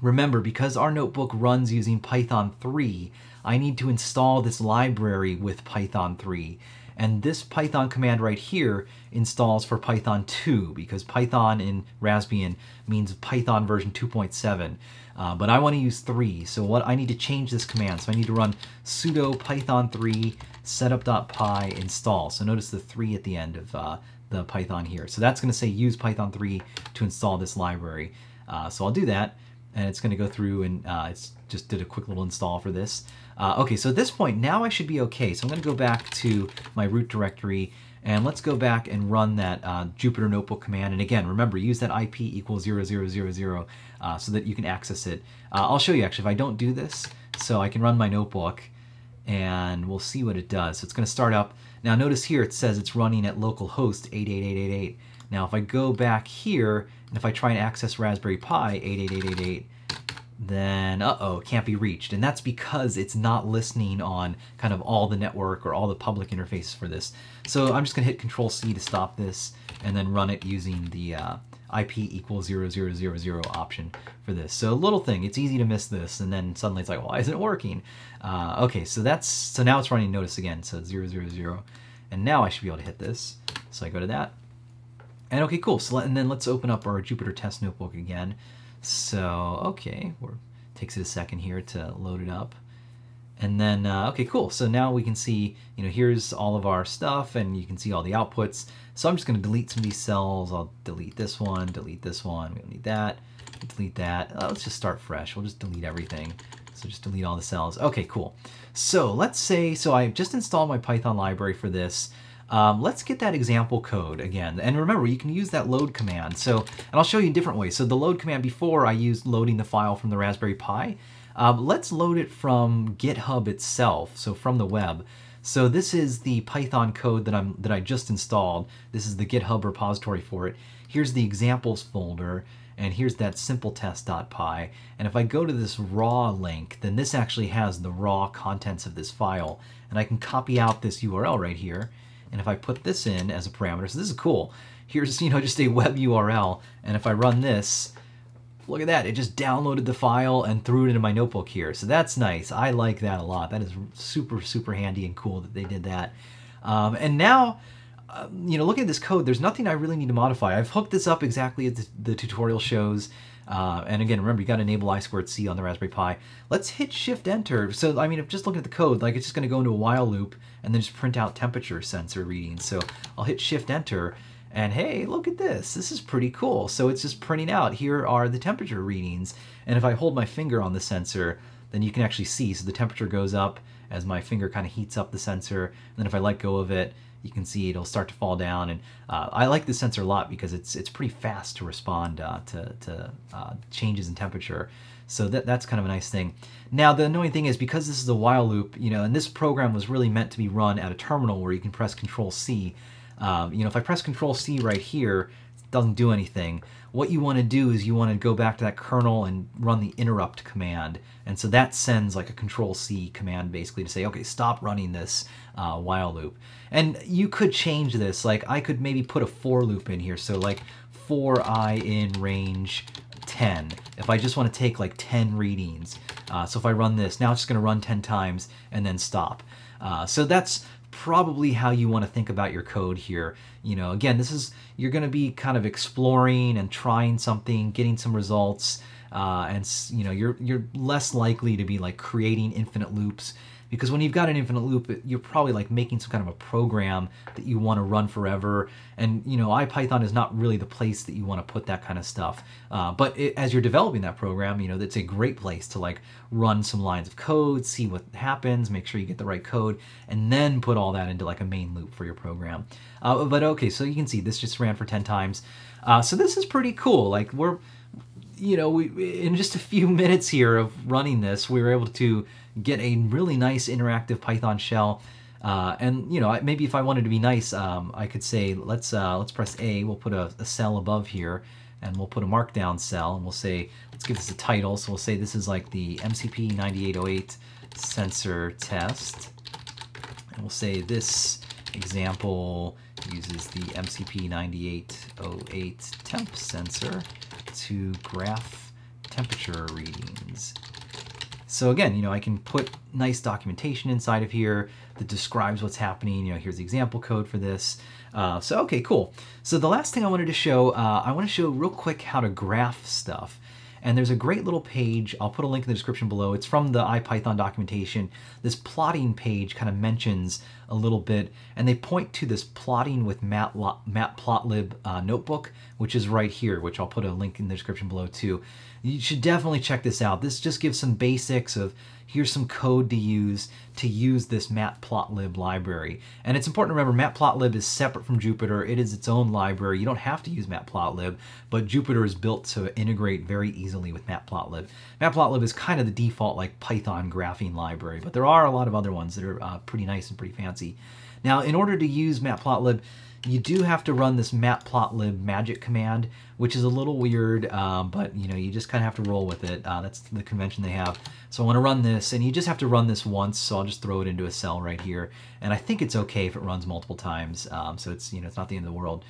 Remember, because our notebook runs using Python 3, I need to install this library with Python 3. And this Python command right here installs for Python 2 because Python in Raspbian means Python version 2.7. Uh, but I want to use 3, so what I need to change this command. So I need to run sudo python 3 setup.py install. So notice the 3 at the end of uh, the Python here. So that's going to say use Python 3 to install this library. Uh, so I'll do that. and it's going to go through and uh, it's just did a quick little install for this. Uh, okay, so at this point, now I should be okay. So I'm going to go back to my root directory and let's go back and run that uh, Jupyter Notebook command. And again, remember, use that IP equals 0000 uh, so that you can access it. Uh, I'll show you actually if I don't do this. So I can run my notebook and we'll see what it does. So it's going to start up. Now notice here it says it's running at localhost 88888. Now if I go back here and if I try and access Raspberry Pi 88888, then uh-oh, can't be reached. And that's because it's not listening on kind of all the network or all the public interfaces for this. So I'm just gonna hit Control C to stop this and then run it using the uh, IP equals 0000 option for this. So little thing, it's easy to miss this and then suddenly it's like, why isn't it working? Uh, okay, so that's, so now it's running notice again, so 000. And now I should be able to hit this. So I go to that. And okay, cool. So let, and then let's open up our Jupyter Test Notebook again. So, okay, we're, takes it a second here to load it up. And then, uh, okay, cool. So now we can see, you know, here's all of our stuff and you can see all the outputs. So I'm just gonna delete some of these cells. I'll delete this one, delete this one. We don't need that, delete that. Uh, let's just start fresh. We'll just delete everything. So just delete all the cells. Okay, cool. So let's say, so I just installed my Python library for this. Um, let's get that example code again. And remember, you can use that load command. So, and I'll show you different ways. So the load command before I used loading the file from the Raspberry Pi. Um, let's load it from GitHub itself, so from the web. So this is the Python code that I'm that I just installed. This is the GitHub repository for it. Here's the examples folder, and here's that simpletest.py. And if I go to this raw link, then this actually has the raw contents of this file. And I can copy out this URL right here, and if I put this in as a parameter, so this is cool. Here's, you know, just a web URL. And if I run this, look at that. It just downloaded the file and threw it into my notebook here. So that's nice. I like that a lot. That is super, super handy and cool that they did that. Um, and now, uh, you know, looking at this code, there's nothing I really need to modify. I've hooked this up exactly as the, the tutorial shows. Uh, and again, remember, you got to enable I squared C on the Raspberry Pi. Let's hit Shift Enter. So, I mean, if just looking at the code, like it's just going to go into a while loop and then just print out temperature sensor readings. So I'll hit Shift Enter and hey, look at this. This is pretty cool. So it's just printing out. Here are the temperature readings. And if I hold my finger on the sensor, then you can actually see. So the temperature goes up as my finger kind of heats up the sensor. And then if I let go of it, you can see it'll start to fall down. And uh, I like this sensor a lot because it's it's pretty fast to respond uh, to, to uh, changes in temperature. So that, that's kind of a nice thing. Now the annoying thing is because this is a while loop, you know, and this program was really meant to be run at a terminal where you can press Control C. Um, you know, if I press Control C right here, it doesn't do anything. What you want to do is you want to go back to that kernel and run the interrupt command. And so that sends like a Control C command basically to say, okay, stop running this uh, while loop. And you could change this. Like I could maybe put a for loop in here. So like for i in range 10. If I just want to take like 10 readings. Uh, so if I run this, now it's just going to run 10 times and then stop. Uh, so that's probably how you want to think about your code here. You know, again, this is, you're going to be kind of exploring and trying something, getting some results. Uh, and you know you're you're less likely to be like creating infinite loops because when you've got an infinite loop, you're probably like making some kind of a program that you want to run forever. And you know, IPython is not really the place that you want to put that kind of stuff. Uh, but it, as you're developing that program, you know, that's a great place to like run some lines of code, see what happens, make sure you get the right code, and then put all that into like a main loop for your program. Uh, but okay, so you can see this just ran for 10 times. Uh, so this is pretty cool. Like we're, you know, we in just a few [laughs] minutes here of running this, we were able to get a really nice interactive Python shell. Uh, and you know, maybe if I wanted to be nice, um, I could say let's uh, let's press A. We'll put a, a, cell above here, and we'll put a markdown cell, and we'll say let's give this a title. So we'll say this is like the MCP 9808 sensor test, and we'll say this example uses the MCP 9808 temp sensor to graph temperature readings. So again, you know, I can put nice documentation inside of here that describes what's happening. You know, here's the example code for this. Uh, so, okay, cool. So the last thing I wanted to show, uh, I want to show real quick how to graph stuff. And there's a great little page, I'll put a link in the description below. It's from the IPython documentation. This plotting page kind of mentions a little bit, and they point to this plotting with Matplotlib uh, notebook, which is right here, which I'll put a link in the description below too. You should definitely check this out. This just gives some basics of here's some code to use to use this matplotlib library. And it's important to remember matplotlib is separate from Jupyter. It is its own library. You don't have to use matplotlib, but Jupyter is built to integrate very easily with matplotlib. Matplotlib is kind of the default like Python graphing library, but there are a lot of other ones that are uh, pretty nice and pretty fancy. Now, in order to use matplotlib, you do have to run this matplotlib magic command, which is a little weird, um, but you know you just kind of have to roll with it. Uh, that's the convention they have. So I want to run this, and you just have to run this once. So I'll just throw it into a cell right here, and I think it's okay if it runs multiple times. Um, so it's you know it's not the end of the world.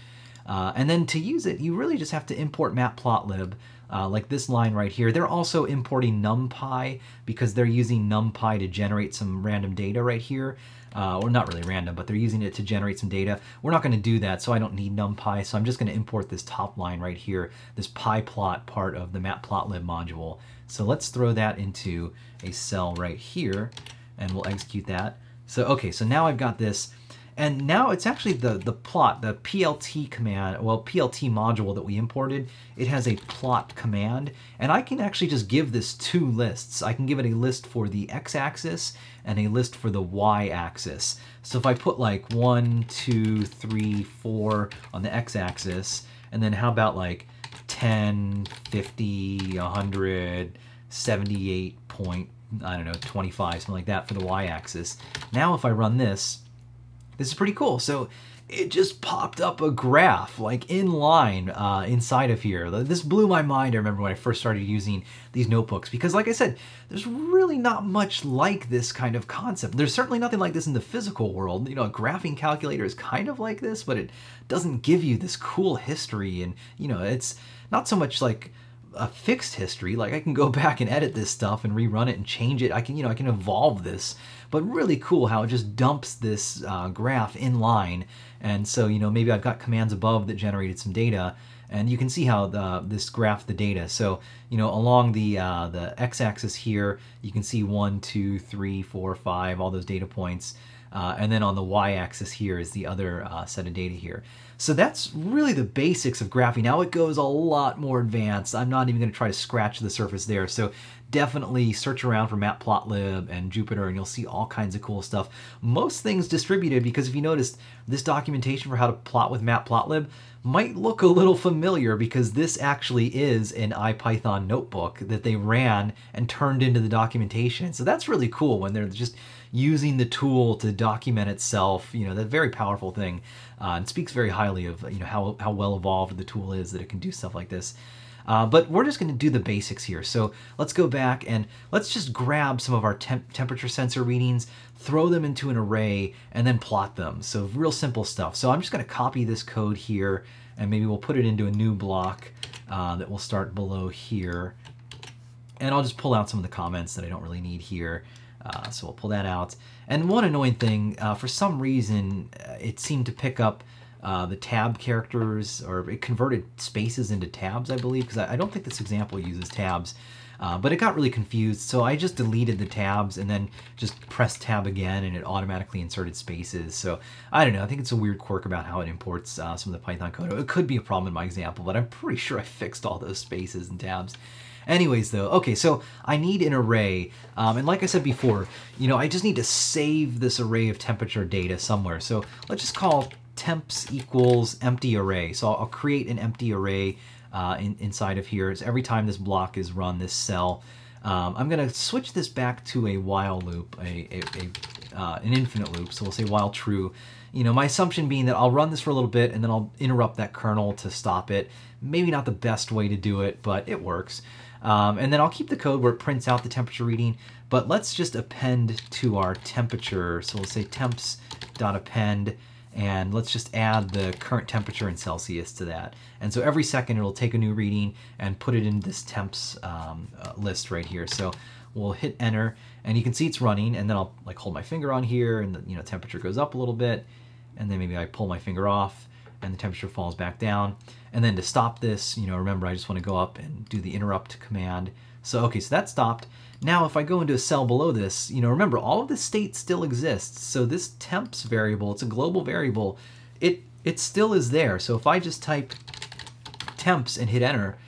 Uh, and then to use it, you really just have to import matplotlib. Uh, like this line right here. They're also importing NumPy because they're using NumPy to generate some random data right here uh, or not really random, but they're using it to generate some data. We're not going to do that, so I don't need NumPy, so I'm just going to import this top line right here, this pyplot part of the matplotlib module. So let's throw that into a cell right here, and we'll execute that. So, okay, so now I've got this and now it's actually the, the plot, the PLT command, well, PLT module that we imported, it has a plot command, and I can actually just give this two lists. I can give it a list for the x-axis and a list for the y-axis. So if I put like one, two, three, four on the x-axis, and then how about like 10, 50, 100, 78 point, I don't know, 25, something like that for the y-axis. Now if I run this, this is pretty cool. So it just popped up a graph like in line uh, inside of here. This blew my mind. I remember when I first started using these notebooks because like I said, there's really not much like this kind of concept. There's certainly nothing like this in the physical world. You know, a graphing calculator is kind of like this, but it doesn't give you this cool history and you know, it's not so much like a fixed history. Like I can go [laughs] back and edit this stuff and rerun it and change it. I can, you know, I can evolve this. But really cool how it just dumps this uh, graph in line. And so, you know, maybe I've got commands above that generated some data, and you can see how the, this graph the data. So, you know, along the uh, the x-axis here, you can see one, two, three, four, five, all those data points. Uh, and then on the y-axis here is the other uh, set of data here. So that's really the basics of graphing. Now it goes a lot more advanced. I'm not even going to try to scratch the surface there. So definitely search around for Matplotlib and Jupyter and you'll see all kinds of cool stuff. Most things distributed because if you noticed, this documentation for how to plot with Matplotlib might look a little familiar because this actually is an IPython notebook that they ran and turned into the documentation. So that's really cool when they're just using the tool to document itself, you know, that very powerful thing, uh, and speaks very highly of, you know, how, how well evolved the tool is that it can do stuff like this. Uh, but we're just going to do the basics here. So let's go back and let's just grab some of our temp temperature sensor readings, throw them into an array, and then plot them. So real simple stuff. So I'm just going to copy this code here, and maybe we'll put it into a new block uh, that will start below here. And I'll just pull out some of the comments that I don't really need here. Uh, so we'll pull that out. And one annoying thing, uh, for some reason, uh, it seemed to pick up uh, the tab characters, or it converted spaces into tabs, I believe, because I, I, don't think this example uses tabs. Uh, but it got really confused, so I just deleted the tabs and then just pressed tab again and it automatically inserted spaces. So I don't know, I think it's a weird quirk about how it imports uh, some of the Python code. It could be a problem in my example, but I'm pretty sure I fixed all those spaces and tabs. Anyways, though, okay, so I need an array, um, and like I said before, you know, I just need to save this array of temperature data somewhere. So let's just call temps equals empty array. So I'll, create an empty array uh, in, inside of here. So every time this block is run, this cell, um, I'm going to switch this back to a while loop, a, a, a uh, an infinite loop. So we'll say while true. You know, my assumption being that I'll run this for a little bit and then I'll interrupt that kernel to stop it. Maybe not the best way to do it, but it works. Um, and then I'll keep the code where it prints out the temperature reading, but let's just append to our temperature. So we'll say temps.append, and let's just add the current temperature in Celsius to that. And so every second it'll take a new reading and put it in this temps um, uh, list right here. So we'll hit enter, and you can see it's running, and then I'll like hold my finger on here, and the you know temperature goes up a little bit, and then maybe I pull my finger off, and the temperature falls back down. And then to stop this, you know, remember I just want to go up and do the interrupt command. So, okay, so that stopped. Now, if I go into a cell below this, you know, remember all of the state still exists. So this temps variable, it's a global variable, it, it still is there. So if I just type temps and hit enter,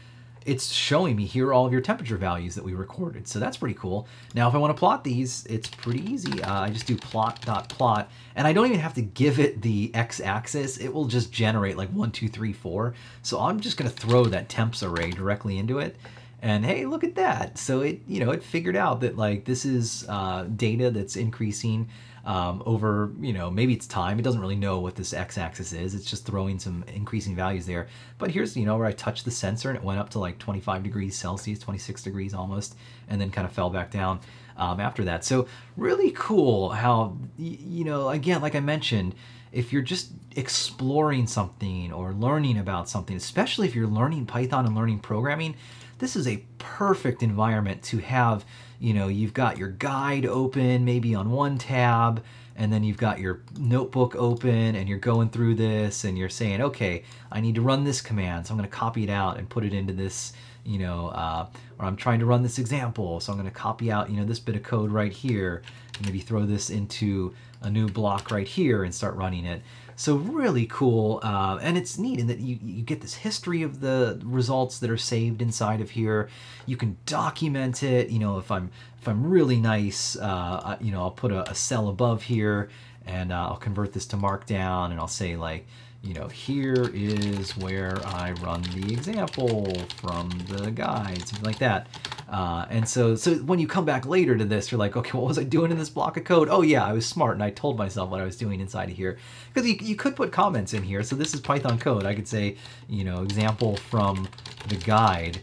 it's showing me here all of your temperature values that we recorded. So that's pretty cool. Now, if I want to plot these, it's pretty easy. Uh, I just do plot dot plot, and I don't even have to give it the x-axis. It will just generate like one, two, three, four. So I'm just going to throw that temps array directly into it. And hey, look at that. So it, you know, it figured out that like this is uh, data that's increasing um, over, you know, maybe it's time. It doesn't really know what this x-axis is. It's just throwing some increasing values there. But here's, you know, where I touched the sensor and it went up to like 25 degrees Celsius, 26 degrees almost, and then kind of fell back down um, after that. So really cool how, you know, again, like I mentioned, if you're just exploring something or learning about something, especially if you're learning Python and learning programming, this is a perfect environment to have you know, you've got your guide open maybe on one tab, and then you've got your notebook open and you're going through this and you're saying, okay, I need to run this command, so I'm going to copy it out and put it into this, you know, uh, or I'm trying to run this example, so I'm going to copy out, you know, this bit of code right here, and maybe throw this into a new block right here and start running it. So really cool, uh, and it's neat in that you, you get this history of the results that are saved inside of here. You can document it. You know, if I'm if I'm really nice, uh, you know, I'll put a, a cell above here, and uh, I'll convert this to Markdown, and I'll say like, you know, here is where I run the example from the guide, something like that. Uh, and so, so when you come back later to this, you're like, okay, what was I doing in this block of code? Oh yeah, I was smart and I told myself what I was doing inside of here. Because you, you could put comments in here. So this is Python code. I could say, you know, example from the guide.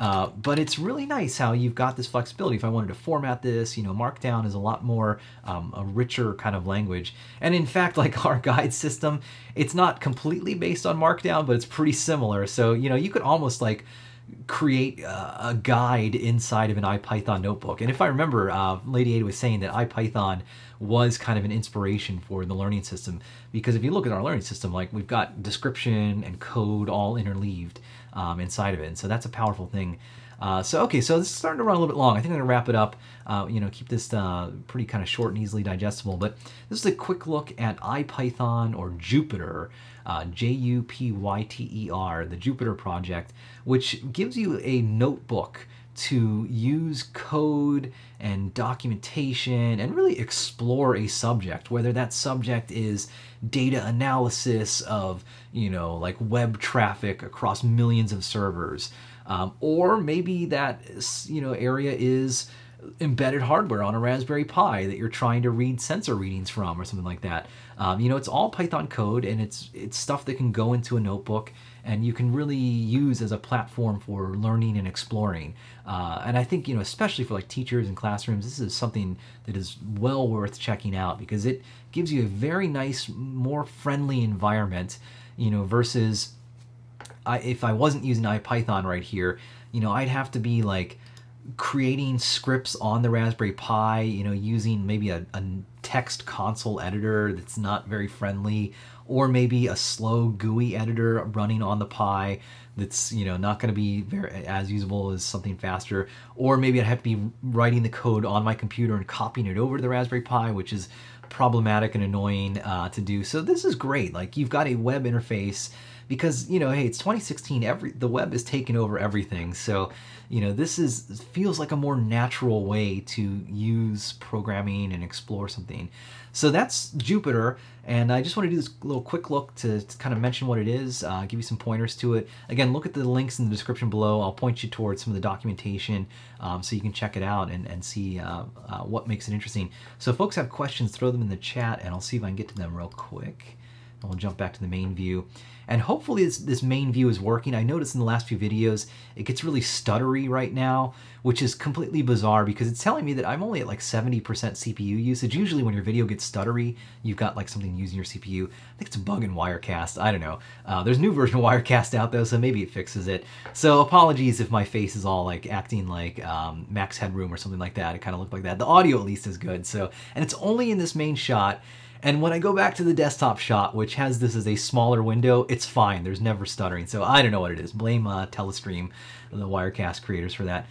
Uh, but it's really nice how you've got this flexibility. If I wanted to format this, you know, Markdown is a lot more um, a richer kind of language. And in fact, [laughs] like our guide system, it's not completely based on Markdown, but it's pretty similar. So, you know, you could almost like create a guide inside of an IPython notebook. And if I remember, uh, Lady Ada was saying that IPython was kind of an inspiration for the learning system because if you look at our learning system, like we've got description and code all interleaved um, inside of it. And so that's a powerful thing. Uh, so okay, so this is starting to run a little bit long. I think I'm gonna wrap it up. Uh, you know, keep this uh, pretty kind of short and easily digestible. But this is a quick look at IPython or Jupyter, uh, J-U-P-Y-T-E-R, the Jupyter project, which gives you a notebook to use code and documentation and really explore a subject, whether that subject is data analysis of, you know, like web traffic across millions of servers, um, or maybe that, you know, area is embedded hardware on a Raspberry Pi that you're trying to read sensor readings from or something like that. Um, you know, it's all Python code and it's it's stuff that can go into a notebook and you can really use as a platform for learning and exploring. Uh, and I think, you know, especially for like teachers and classrooms, this is something that is well worth checking out because it gives you a very nice, more friendly environment, you know, versus I, if I wasn't using IPython right here, you know, I'd have to be like, creating scripts on the Raspberry Pi, you know, using maybe a, a, text console editor that's not very friendly, or maybe a slow GUI editor running on the Pi that's, you know, not going to be very as usable as something faster, or maybe I'd have to be writing the code on my computer and copying it over to the Raspberry Pi, which is problematic and annoying uh, to do. So this is great. Like you've got a web interface because you know, hey, it's 2016. Every the web is taking over everything. So you know, this is feels like a more natural way to use programming and explore something. So that's Jupyter, and I just want to do this little quick look to, to kind of mention what it is, uh, give you some pointers to it. Again, look at the links in the description below. I'll point you towards some of the documentation um, so you can check it out and, and see uh, uh, what makes it interesting. So folks have questions, throw them in the chat, and I'll see if I can get to them real quick. And we'll jump back to the main view. And hopefully this, this main view is working. I noticed in the last few videos, it gets really stuttery right now, which is completely bizarre because it's telling me that I'm only at like 70% CPU usage. Usually when your video gets stuttery, you've got like something using your CPU. I think it's a bug in Wirecast. I don't know. Uh, there's a new version of [laughs] Wirecast out though, so maybe it fixes it. So apologies if my face is all like acting like um, max headroom or something like that. It kind of looked like that. The audio at least is good. So, and it's only in this main shot. And when I go back to the desktop shot, which has this as a smaller window, it's fine. There's never stuttering. So I don't know what it is. Blame uh, Telestream, the Wirecast creators for that.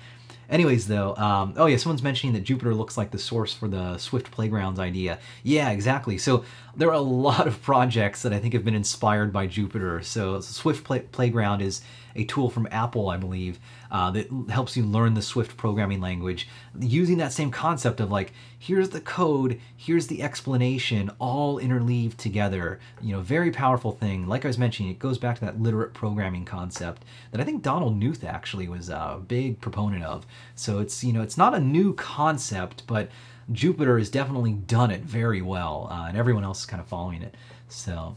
Anyways, though, um, oh yeah, someone's mentioning that Jupyter looks like the source for the Swift Playgrounds idea. Yeah, exactly. So there are a [laughs] lot of projects that I think have been inspired by Jupyter. So Swift Play- Playground is a tool from Apple, I believe, uh, that helps you learn the Swift programming language using that same concept of like, here's the code, here's the explanation, all interleaved together. You know, very powerful thing. Like I was mentioning, it goes back to that literate programming concept that I think Donald Knuth actually was a big proponent of. So it's, you know, it's not a new concept, but Jupyter has definitely done it very well, uh, and everyone else is kind of following it. So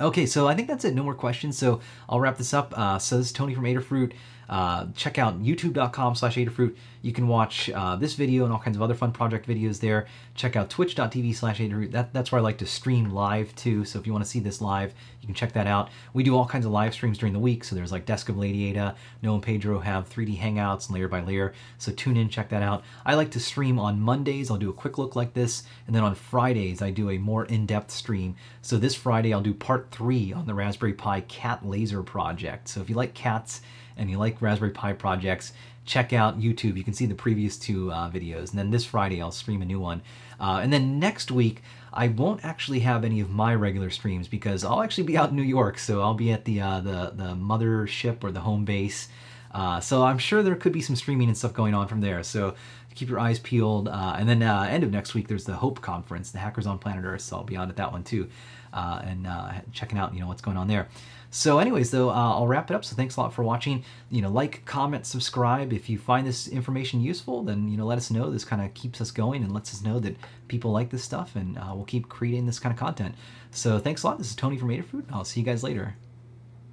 Okay, so I think that's it. No more questions. So I'll wrap this up. Uh, says Tony from Adafruit. Uh, check out youtube.com slash Adafruit. You can watch uh, this video and all kinds of other fun project videos there. Check out twitch.tv slash Adafruit. That, that's where I like to stream live too. So if you want to see this live, you can check that out. We do all kinds of live streams during the week. So there's like Desk of Lady Ada. Noah and Pedro have 3D Hangouts and layer by layer. So tune in, check that out. I like to stream on Mondays. I'll do a quick look like this. And then on Fridays, I do a more in-depth stream. So this Friday, I'll do part three on the Raspberry Pi cat laser project. So if you like cats, and you like Raspberry Pi projects, check out YouTube. You can see the previous two uh, videos. And then this Friday, I'll stream a new one. Uh, and then next week, I won't actually have any of my regular streams because I'll actually be out in New York. So I'll be at the uh, the the mothership or the home base. Uh, so I'm sure there could be some streaming and stuff going on from there. So keep your eyes peeled. Uh, and then uh, end of next week, there's the Hope Conference, the Hackers on Planet Earth. So I'll be on at that one too, and checking out you know what's going on there. So anyways, though, uh, I'll wrap it up. So thanks a lot for watching. You know, like, comment, subscribe. If you find this information useful, then, you know, let us know. This kind of keeps us going and lets us know that people like this stuff and uh, we'll keep creating this kind of content. So thanks a lot. This is Tony from Adafruit. I'll see you guys later.